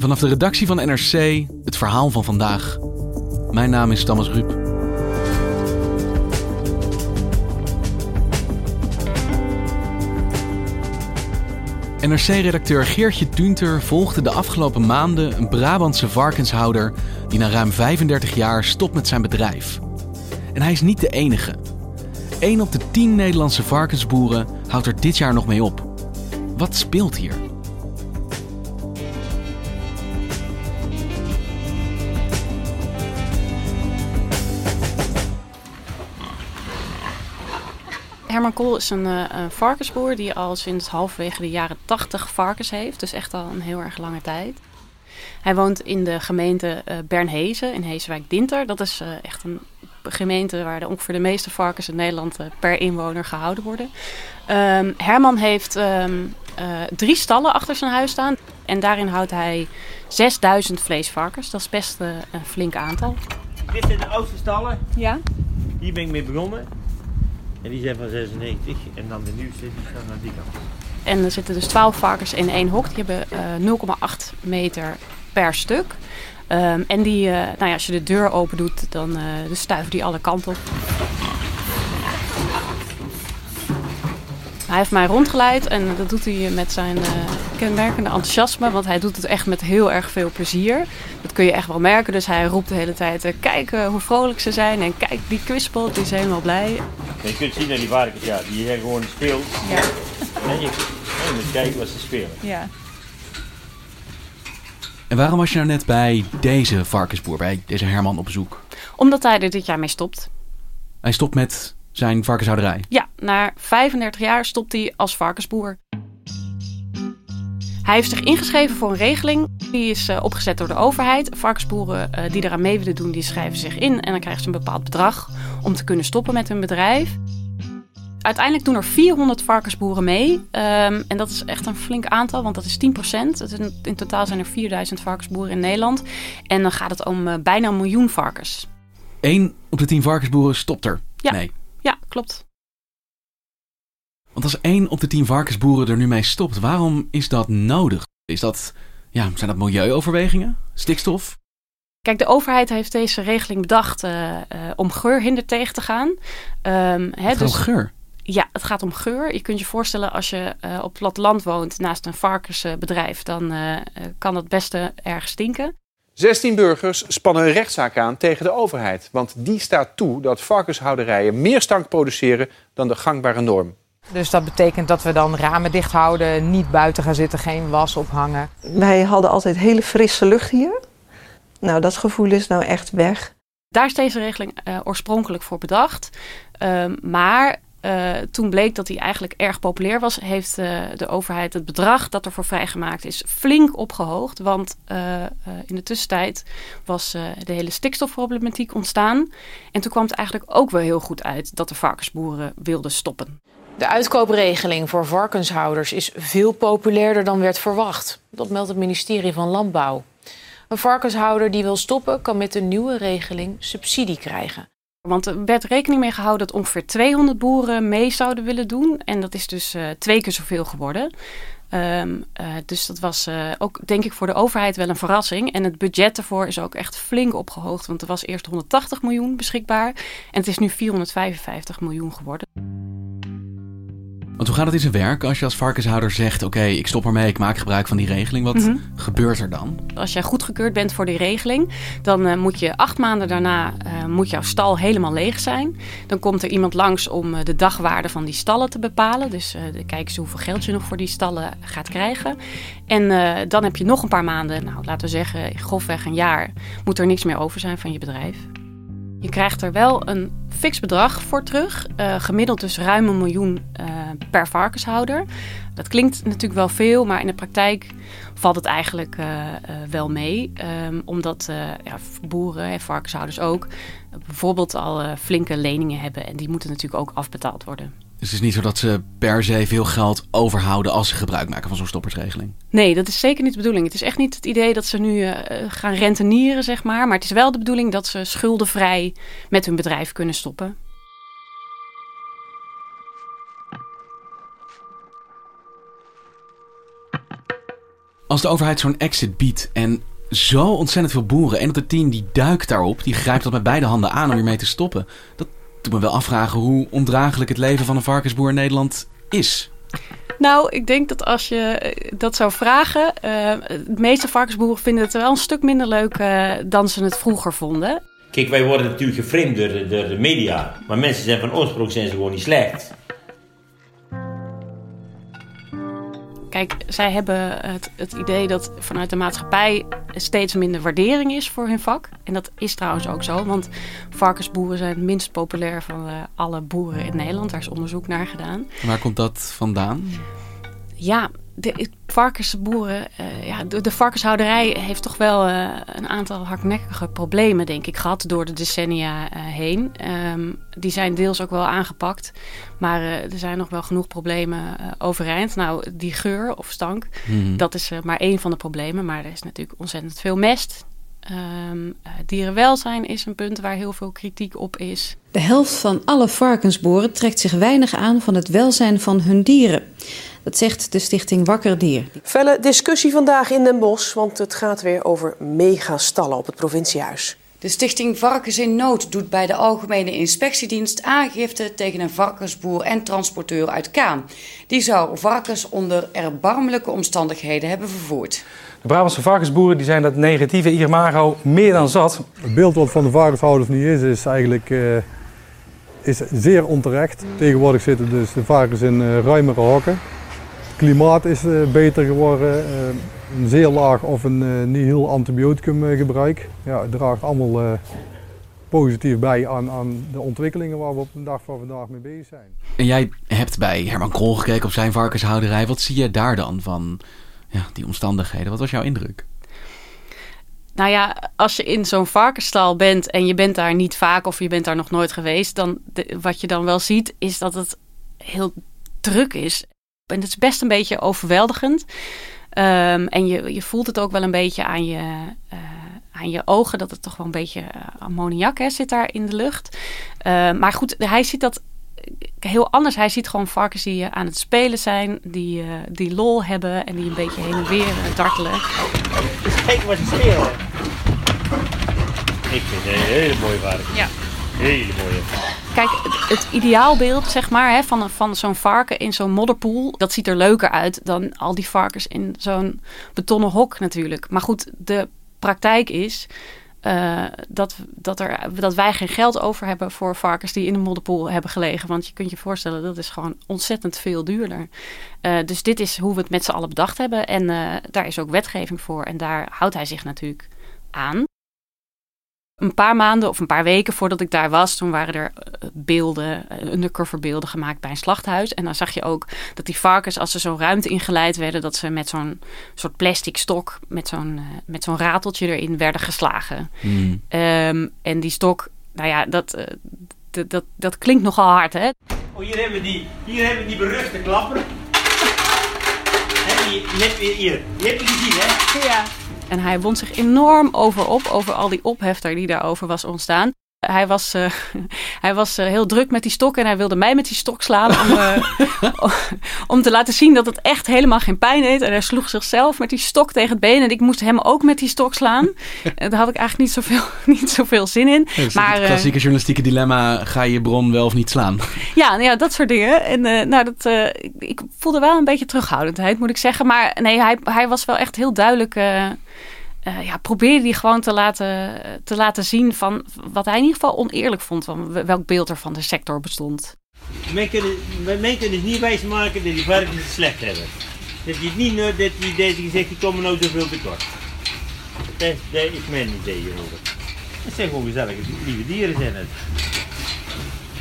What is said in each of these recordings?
Vanaf de redactie van NRC het verhaal van vandaag. Mijn naam is Thomas Ruip. NRC-redacteur Geertje Tunter volgde de afgelopen maanden een Brabantse varkenshouder die na ruim 35 jaar stopt met zijn bedrijf. En hij is niet de enige. 1 op de 10 Nederlandse varkensboeren houdt er dit jaar nog mee op. Wat speelt hier? Herman Kool is een, uh, een, varkensboer die al sinds halverwege de jaren 80 varkens heeft. Dus echt al een heel erg lange tijd. Hij woont in de gemeente uh, Bernhezen in Heeswijk-Dinter. Dat is uh, echt een gemeente waar de, ongeveer de meeste varkens in Nederland per inwoner gehouden worden. Um, Herman heeft um, drie stallen achter zijn huis staan. En daarin houdt hij 6000 vleesvarkens. Dat is best een flink aantal. Dit zijn de oudste stallen. Ja. Hier ben ik mee begonnen. En die zijn van 96 en dan de nieuwste, die staan aan die kant. En er zitten dus 12 varkens in één hok. Die hebben uh, 0,8 meter per stuk. Um, en die, uh, nou ja, als je de deur open doet, dan uh, stuiven die alle kanten op. Hij heeft mij rondgeleid en dat doet hij met zijn uh, kenmerkende enthousiasme. Want hij doet het echt met heel erg veel plezier. Dat kun je echt wel merken. Dus hij roept de hele tijd, uh, kijk uh, hoe vrolijk ze zijn. En kijk, die kwispelt, die is helemaal blij. Je kunt zien aan die varkens, ja, die zijn gewoon speelt. Ja. En je, je moet kijken wat ze spelen. Ja. En waarom was je nou net bij deze varkensboer, bij deze Herman op bezoek? Omdat hij er dit jaar mee stopt. Hij stopt met zijn varkenshouderij? Ja, na 35 jaar stopt hij als varkensboer. Hij heeft zich ingeschreven voor een regeling. Die is uh, opgezet door de overheid. Varkensboeren uh, die eraan mee willen doen, die schrijven zich in. En dan krijgen ze een bepaald bedrag om te kunnen stoppen met hun bedrijf. Uiteindelijk doen er 400 varkensboeren mee. Um, en dat is echt een flink aantal, want dat is 10%. In totaal zijn er 4000 varkensboeren in Nederland. En dan gaat het om uh, bijna een miljoen varkens. Eén op de 10 varkensboeren stopt er? Ja. Nee. Ja, klopt. Want als één op de tien varkensboeren er nu mee stopt, waarom is dat nodig? Is dat, ja, zijn dat milieuoverwegingen? Stikstof? Kijk, de overheid heeft deze regeling bedacht uh, uh, om geurhinder tegen te gaan. Um, het dus, om geur? Ja, het gaat om geur. Je kunt je voorstellen als je uh, op het platteland woont naast een varkensbedrijf, dan kan dat best erg stinken. 16 burgers spannen een rechtszaak aan tegen de overheid. Want die staat toe dat varkenshouderijen meer stank produceren dan de gangbare norm. Dus dat betekent dat we dan ramen dicht houden, niet buiten gaan zitten, geen was ophangen. Wij hadden altijd hele frisse lucht hier. Nou, dat gevoel is nou echt weg. Daar is deze regeling uh, oorspronkelijk voor bedacht. Uh, maar uh, toen bleek dat hij eigenlijk erg populair was, heeft uh, de overheid het bedrag dat ervoor vrijgemaakt is flink opgehoogd. Want uh, in de tussentijd was de hele stikstofproblematiek ontstaan. En toen kwam het eigenlijk ook wel heel goed uit dat de varkensboeren wilden stoppen. De uitkoopregeling voor varkenshouders is veel populairder dan werd verwacht. Dat meldt het ministerie van Landbouw. Een varkenshouder die wil stoppen kan met de nieuwe regeling subsidie krijgen. Want er werd rekening mee gehouden dat ongeveer 200 boeren mee zouden willen doen. En dat is dus uh, twee keer zoveel geworden. Um, uh, dus dat was uh, ook, denk ik, voor de overheid wel een verrassing. En het budget ervoor is ook echt flink opgehoogd. Want er was eerst 180 miljoen beschikbaar. En het is nu 455 miljoen geworden. Want hoe gaat het in zijn werk als je als varkenshouder zegt: Oké, ik stop ermee, ik maak gebruik van die regeling? Wat Mhm. gebeurt er dan? Als jij goedgekeurd bent voor die regeling, dan eh, moet je acht maanden daarna eh, moet jouw stal helemaal leeg zijn. Dan komt er iemand langs om eh, de dagwaarde van die stallen te bepalen. Dus kijken ze hoeveel geld je nog voor die stallen gaat krijgen. En dan heb je nog een paar maanden, nou laten we zeggen grofweg een jaar, moet er niks meer over zijn van je bedrijf. Je krijgt er wel een fix bedrag voor terug. eh, gemiddeld dus ruim een miljoen eh, per varkenshouder. Dat klinkt natuurlijk wel veel, maar in de praktijk valt het eigenlijk eh, wel mee. Ehm, omdat ja, boeren en varkenshouders ook bijvoorbeeld al flinke leningen hebben. En die moeten natuurlijk ook afbetaald worden. Dus het is niet zo dat ze per se veel geld overhouden als ze gebruik maken van zo'n stoppersregeling. Nee, dat is zeker niet de bedoeling. Het is echt niet het idee dat ze nu eh, gaan rentenieren, zeg maar. Maar het is wel de bedoeling dat ze schuldenvrij met hun bedrijf kunnen stoppen. Als de overheid zo'n exit biedt en zo ontzettend veel boeren, één op de tien die duikt daarop, die grijpt dat met beide handen aan om hiermee te stoppen. Dat doet me wel afvragen hoe ondraaglijk het leven van een varkensboer in Nederland is. Nou, ik denk dat als je eh, dat zou vragen, eh, de meeste varkensboeren vinden het wel een stuk minder leuk eh, dan ze het vroeger vonden. Kijk, wij worden natuurlijk geframed door, de- door de media. Maar mensen zijn van oorsprong zijn ze gewoon niet slecht. Kijk, zij hebben het, het idee dat vanuit de maatschappij steeds minder waardering is voor hun vak. En dat is trouwens ook zo, want varkensboeren zijn het minst populair van eh, alle boeren in Nederland. Daar is onderzoek naar gedaan. Waar komt dat vandaan? Ja, de varkensboeren, eh, ja, de, de varkenshouderij heeft toch wel eh, een aantal hardnekkige problemen, denk ik, gehad door de decennia eh, heen. Ehm, die zijn deels ook wel aangepakt, maar er zijn nog wel genoeg problemen overeind. Nou, die geur of stank, Mhm. dat is maar één van de problemen, maar er is natuurlijk ontzettend veel mest. Ehm, eh, dierenwelzijn is een punt waar heel veel kritiek op is. De helft van alle varkensboeren trekt zich weinig aan van het welzijn van hun dieren. Dat zegt de stichting Wakker Dier. Felle discussie vandaag in Den Bosch, want het gaat weer over megastallen op het provinciehuis. De stichting Varkens in Nood doet bij de Algemene Inspectiedienst aangifte tegen een varkensboer en transporteur uit Kaan. Die zou varkens onder erbarmelijke omstandigheden hebben vervoerd. De Brabantse varkensboeren die zijn dat negatieve imago meer dan zat. Het beeld wat van de varkenshouders nu is, is eigenlijk eh, is zeer onterecht. Tegenwoordig zitten dus de varkens in eh, ruimere hokken. Het klimaat is eh, beter geworden. een zeer laag of een eh, nihil antibioticumgebruik. Ja, het draagt allemaal eh, positief bij aan, aan de ontwikkelingen waar we op de dag van vandaag mee bezig zijn. En jij hebt bij Herman Krol gekeken op zijn varkenshouderij. Wat zie je daar dan van ja, die omstandigheden? Wat was jouw indruk? Nou ja, als je in zo'n varkensstal bent en je bent daar niet vaak of je bent daar nog nooit geweest, dan wat je dan wel ziet is dat het heel druk is. En het is best een beetje overweldigend. Ehm, en je, je voelt het ook wel een beetje aan je, eh, aan je ogen, dat het toch wel een beetje eh, ammoniak hè, zit daar in de lucht. Ehm, maar goed, hij ziet dat heel anders. Hij ziet gewoon varkens die eh, aan het spelen zijn, die, eh, die lol hebben en die een beetje heen en weer eh, dartelen. Dus kijk wat ze spelen. Ik vind het een hele mooie varken. Ja. Hele mooie. Kijk, het, ideaalbeeld zeg maar, hè, van, een- van zo'n varken in zo'n modderpoel, dat ziet er leuker uit dan al die varkens in zo'n betonnen hok natuurlijk. Maar goed, de praktijk is eh, dat, dat, er, dat wij geen geld over hebben voor varkens die in een modderpoel hebben gelegen. Want je kunt je voorstellen, dat is gewoon ontzettend veel duurder. Eh, dus dit is hoe we het met z'n allen bedacht hebben. En eh, daar is ook wetgeving voor. En daar houdt hij zich natuurlijk aan een paar maanden of een paar weken voordat ik daar was, toen waren er eh, beelden, eh, undercover beelden gemaakt bij een slachthuis. En dan zag je ook dat die varkens, als ze zo'n ruimte ingeleid werden, dat ze met zo'n soort plastic stok, met zo'n eh, met zo'n rateltje erin werden geslagen. Hmm. Ehm, en die stok, nou ja, dat, dat, dat klinkt nogal hard, hè? Oh, hier hebben we die, hier hebben we die beruchte klapper. En die, die heb je hier. Die heb je gezien, hè? Ja. En hij wond zich enorm over op, over al die ophef daar die daarover was ontstaan. Hij was, eh, hij was eh, heel druk met die stok en hij wilde mij met die stok slaan. Om, eh, om te laten zien dat het echt helemaal geen pijn deed. En hij sloeg zichzelf met die stok tegen het been. En ik moest hem ook met die stok slaan. En daar had ik eigenlijk niet zoveel, niet zoveel zin in. Ja, dus maar, het eh, klassieke journalistieke dilemma: ga je je bron wel of niet slaan? ja, nou ja, dat soort dingen. En nou, dat, ik, ik voelde wel een beetje terughoudendheid, moet ik zeggen. Maar nee, hij, hij was wel echt heel duidelijk. Eh, ja, probeerde hij gewoon te laten, te laten zien van wat hij in ieder geval oneerlijk vond. Van welk beeld er van de sector bestond. Mij kunnen, mij kunnen ze niet wijsmaken dat die varkens het slecht hebben. Dat het niet dat die deze gezegd die komen nou zoveel tekort. Dat, dat is mijn idee hierover. Het zijn gewoon gezellige, lieve dieren zijn het.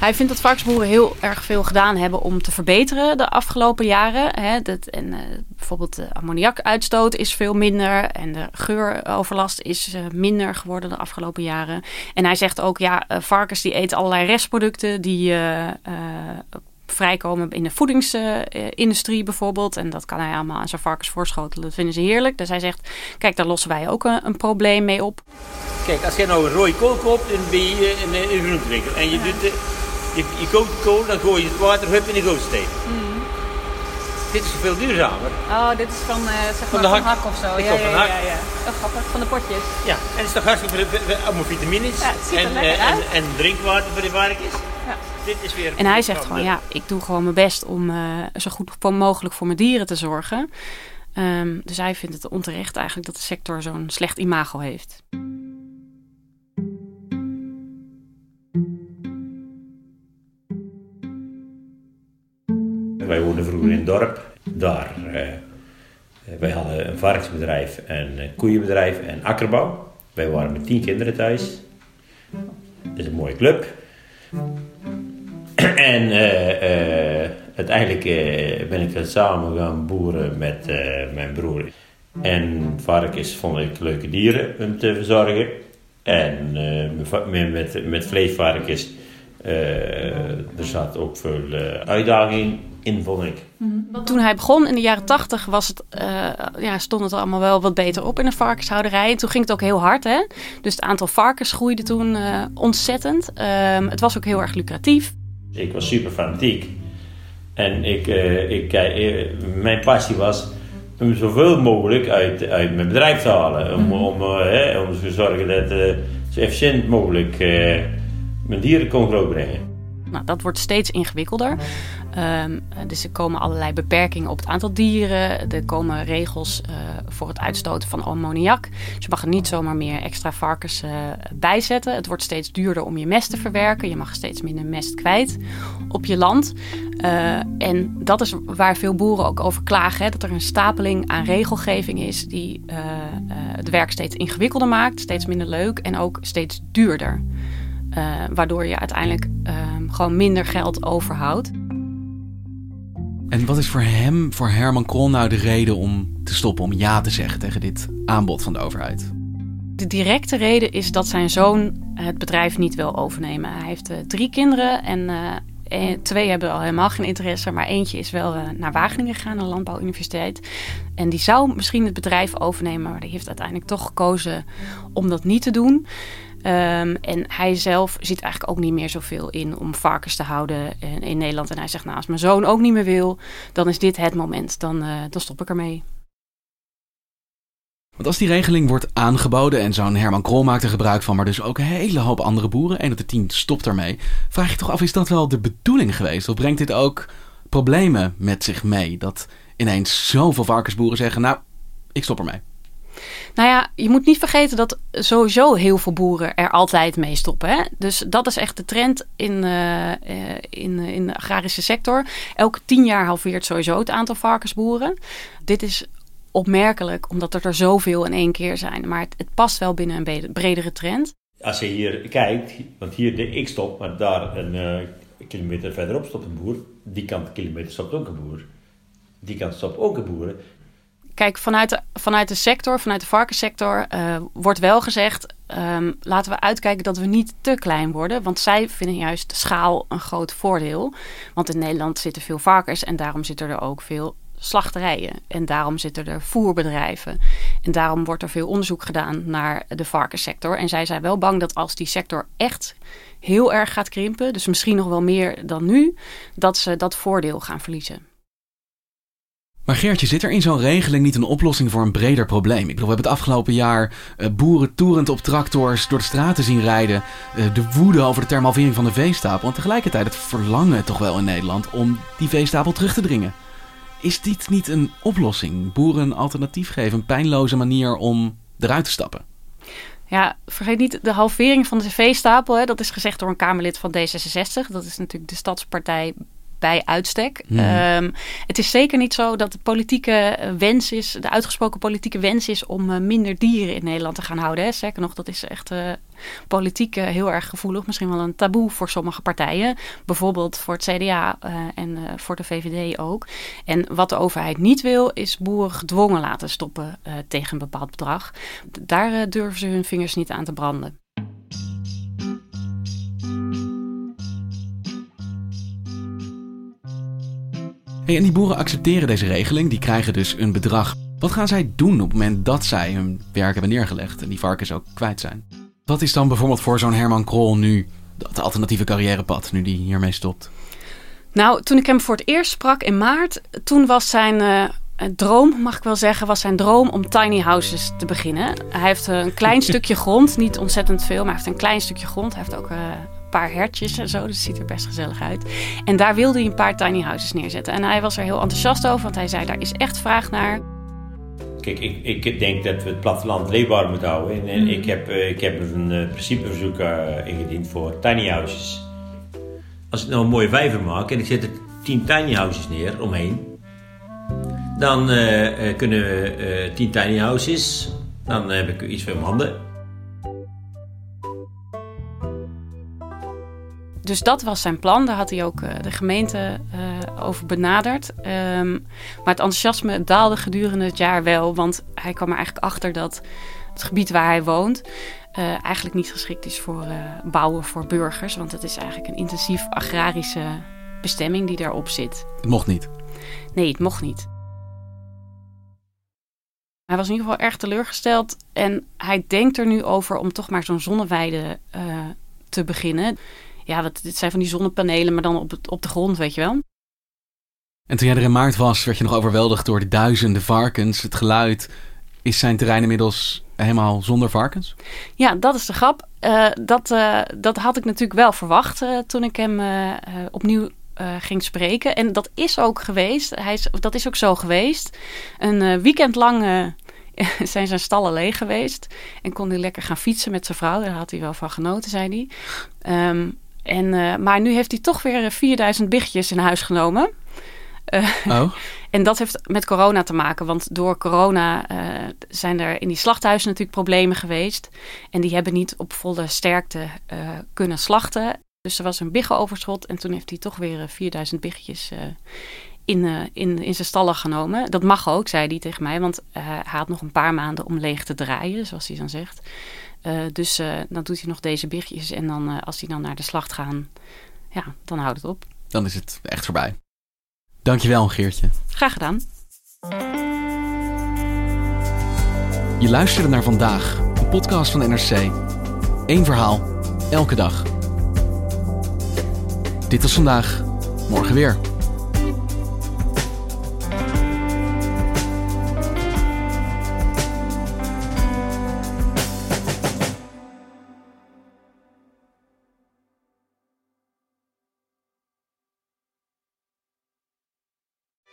Hij vindt dat varkensboeren heel erg veel gedaan hebben om te verbeteren de afgelopen jaren. Hè, dat, en, eh, bijvoorbeeld de ammoniakuitstoot is veel minder en de geuroverlast is eh, minder geworden de afgelopen jaren. En hij zegt ook, ja, eh, varkens die eten allerlei restproducten die vrijkomen in de voedingsindustrie bijvoorbeeld. En dat kan hij allemaal aan zijn varkens voorschotelen. Dat vinden ze heerlijk. Dus hij zegt, kijk, daar lossen wij ook een, een probleem mee op. Kijk, als je nou een rode kool koopt in, eh, in een groentewinkel en je, doet de, je, je kookt kool, dan gooi je het water hup in de gootsteen. Dit is veel duurzamer. Oh, dit is van, zeg Van de van hak. hak of zo. Ik kom van hak. Oh, grappig, van de potjes. Ja, en het is toch hartstikke allemaal vitamines Ja, het ziet er en, lekker eh, en, uit. en drinkwater voor de varkens. Dit is weer En hij zegt gewoon, ja, ik doe gewoon mijn best om eh, zo goed mogelijk voor mijn dieren te zorgen. Ehm, dus hij vindt het onterecht eigenlijk dat de sector zo'n slecht imago heeft. Wij woonden vroeger in het dorp. Daar, eh, wij hadden een varkensbedrijf en een koeienbedrijf en akkerbouw. Wij waren met tien kinderen thuis. Dat is een mooie club. En eh, eh, uiteindelijk eh, ben ik samen gaan boeren met eh, mijn broer. En varkens vond ik leuke dieren om te verzorgen. En eh, met met, met, vleesvarkens, eh, er zat ook veel eh, uitdaging in, vond ik. Toen hij begon in de jaren tachtig was het, eh, ja, stond het allemaal wel wat beter op in de varkenshouderij. En toen ging het ook heel hard. Hè? Dus het aantal varkens groeide toen eh, ontzettend. Ehm, het was ook heel erg lucratief. Ik was super fanatiek. En ik, eh, ik, mijn passie was om zoveel mogelijk uit, uit mijn bedrijf te halen. Om, om, eh, hè, om te zorgen dat eh zo efficiënt mogelijk mijn dieren kon grootbrengen. Nou, dat wordt steeds ingewikkelder. Ehm, dus er komen allerlei beperkingen op het aantal dieren. Er komen regels eh, voor het uitstoten van ammoniak. Dus je mag er niet zomaar meer extra varkens eh, bijzetten. Het wordt steeds duurder om je mest te verwerken. Je mag steeds minder mest kwijt op je land. Eh, en dat is waar veel boeren ook over klagen. Hè, dat er een stapeling aan regelgeving is die het werk steeds ingewikkelder maakt. Steeds minder leuk en ook steeds duurder. Waardoor je uiteindelijk ehm, gewoon minder geld overhoudt. En wat is voor hem, voor Herman Krol, nou de reden om te stoppen, om ja te zeggen tegen dit aanbod van de overheid? De directe reden is dat zijn zoon het bedrijf niet wil overnemen. Hij heeft eh, drie kinderen en eh, eh, twee hebben al helemaal geen interesse, maar eentje is wel naar Wageningen gegaan, de Landbouwuniversiteit. En die zou misschien het bedrijf overnemen, maar die heeft uiteindelijk toch gekozen om dat niet te doen. Ehm, en hij zelf ziet eigenlijk ook niet meer zoveel in om varkens te houden in, Nederland. En hij zegt, nou, als mijn zoon ook niet meer wil, dan is dit het moment. Dan, eh, dan stop ik ermee. Want als die regeling wordt aangeboden en zo'n Herman Krol maakt er gebruik van, maar dus ook een hele hoop andere boeren, 1 op de 10 stopt ermee, vraag je toch af, is dat wel de bedoeling geweest? Of brengt dit ook problemen met zich mee? Dat ineens zoveel varkensboeren zeggen, nou, ik stop ermee. Nou ja, je moet niet vergeten dat sowieso heel veel boeren er altijd mee stoppen. Hè? Dus dat is echt de trend in, eh, eh, in, in de agrarische sector. Elke tien jaar halveert sowieso het aantal varkensboeren. Dit is opmerkelijk, omdat er er zoveel in één keer zijn. Maar het, past wel binnen een bredere trend. Als je hier kijkt, want hier de ik stop, maar daar een eh, kilometer verderop stopt een boer. Die kant kilometer stopt ook een boer. Die kant stopt ook een boer. Kijk, vanuit de, vanuit de sector, vanuit de varkenssector, eh, wordt wel gezegd: ehm, laten we uitkijken dat we niet te klein worden. Want zij vinden juist schaal een groot voordeel. Want in Nederland zitten veel varkens en daarom zitten er ook veel slachterijen. En daarom zitten er voerbedrijven. En daarom wordt er veel onderzoek gedaan naar de varkenssector. En zij zijn wel bang dat als die sector echt heel erg gaat krimpen, dus misschien nog wel meer dan nu, dat ze dat voordeel gaan verliezen. Maar Geertje, zit er in zo'n regeling niet een oplossing voor een breder probleem? Ik bedoel, we hebben het afgelopen jaar uh, boeren toerend op tractors door de straten zien rijden. Uh, de woede over de thermalvering van de veestapel. En tegelijkertijd het verlangen toch wel in Nederland om die veestapel terug te dringen. Is dit niet een oplossing? Boeren een alternatief geven, een pijnloze manier om eruit te stappen? Ja, vergeet niet de halvering van de veestapel. Hè, dat is gezegd door een Kamerlid van D66. Dat is natuurlijk de stadspartij bij uitstek. Hmm. Ehm, het is zeker niet zo dat de politieke wens is, de uitgesproken politieke wens is om uh, minder dieren in Nederland te gaan houden. Hè. Zeker nog, dat is echt uh, politiek uh, heel erg gevoelig. Misschien wel een taboe voor sommige partijen. Bijvoorbeeld voor het CDA en voor de VVD ook. En wat de overheid niet wil, is boeren gedwongen laten stoppen tegen een bepaald bedrag. Daar durven ze hun vingers niet aan te branden. Hey, en die boeren accepteren deze regeling, die krijgen dus een bedrag. Wat gaan zij doen op het moment dat zij hun werk hebben neergelegd en die varkens ook kwijt zijn? Wat is dan bijvoorbeeld voor zo'n Herman Krol nu dat alternatieve carrièrepad, nu die hiermee stopt? Nou, toen ik hem voor het eerst sprak in maart, toen was zijn uh, droom, mag ik wel zeggen, was zijn droom om tiny houses te beginnen. Hij heeft een klein stukje grond, niet ontzettend veel, maar hij heeft een klein stukje grond. Hij heeft ook uh, paar hertjes en zo. Dus het ziet er best gezellig uit. En daar wilde hij een paar tiny houses neerzetten. En hij was er heel enthousiast over, want hij zei: daar is echt vraag naar. Kijk, ik, ik denk dat we het platteland leefbaar moeten houden. En, Mhm. ik, heb, eh, ik heb een uh, principeverzoek uh, ingediend voor tiny houses. Als ik nou een mooie vijver maak en ik zet er tien tiny houses neer omheen, dan uh, kunnen we tien tiny houses. Dan heb ik iets voor mijn handen. Dus dat was zijn plan. Daar had hij ook uh, de gemeente uh, over benaderd. Um, maar het enthousiasme daalde gedurende het jaar wel. Want hij kwam er eigenlijk achter dat het gebied waar hij woont... Uh, eigenlijk niet geschikt is voor bouwen voor burgers. Want het is eigenlijk een intensief agrarische bestemming die daarop zit. Het mocht niet? Nee, het mocht niet. Hij was in ieder geval erg teleurgesteld. En hij denkt er nu over om toch maar zo'n zonneweide te beginnen ja, wat, dit zijn van die zonnepanelen, maar dan op, het, op de grond, weet je wel. En toen jij er in maart was, werd je nog overweldigd door de duizenden varkens, het geluid. Is zijn terrein inmiddels helemaal zonder varkens? Ja, dat is de grap. Uh, dat, uh, dat had ik natuurlijk wel verwacht uh, toen ik hem opnieuw ging spreken. En dat is ook geweest. Hij is, dat is ook zo geweest. Een weekend lang zijn zijn stallen leeg geweest. En kon hij lekker gaan fietsen met zijn vrouw. Daar had hij wel van genoten, zei hij. Um, en, uh, maar nu heeft hij toch weer 4000 biggetjes in huis genomen. Uh, oh. En dat heeft met corona te maken. Want door corona uh, zijn er in die slachthuizen natuurlijk problemen geweest. En die hebben niet op volle sterkte kunnen slachten. Dus er was een biggenoverschot. En toen heeft hij toch weer 4000 biggetjes in, in, in zijn stallen genomen. Dat mag ook, zei hij tegen mij. Want hij had nog een paar maanden om leeg te draaien, zoals hij dan zegt. Uh, dus uh, dan doet hij nog deze biertjes. En dan, uh, als die dan naar de slacht gaan, ja, dan houdt het op. Dan is het echt voorbij. Dankjewel, Geertje. Graag gedaan. Je luisterde naar vandaag, een podcast van NRC. Eén verhaal, elke dag. Dit was vandaag, morgen weer.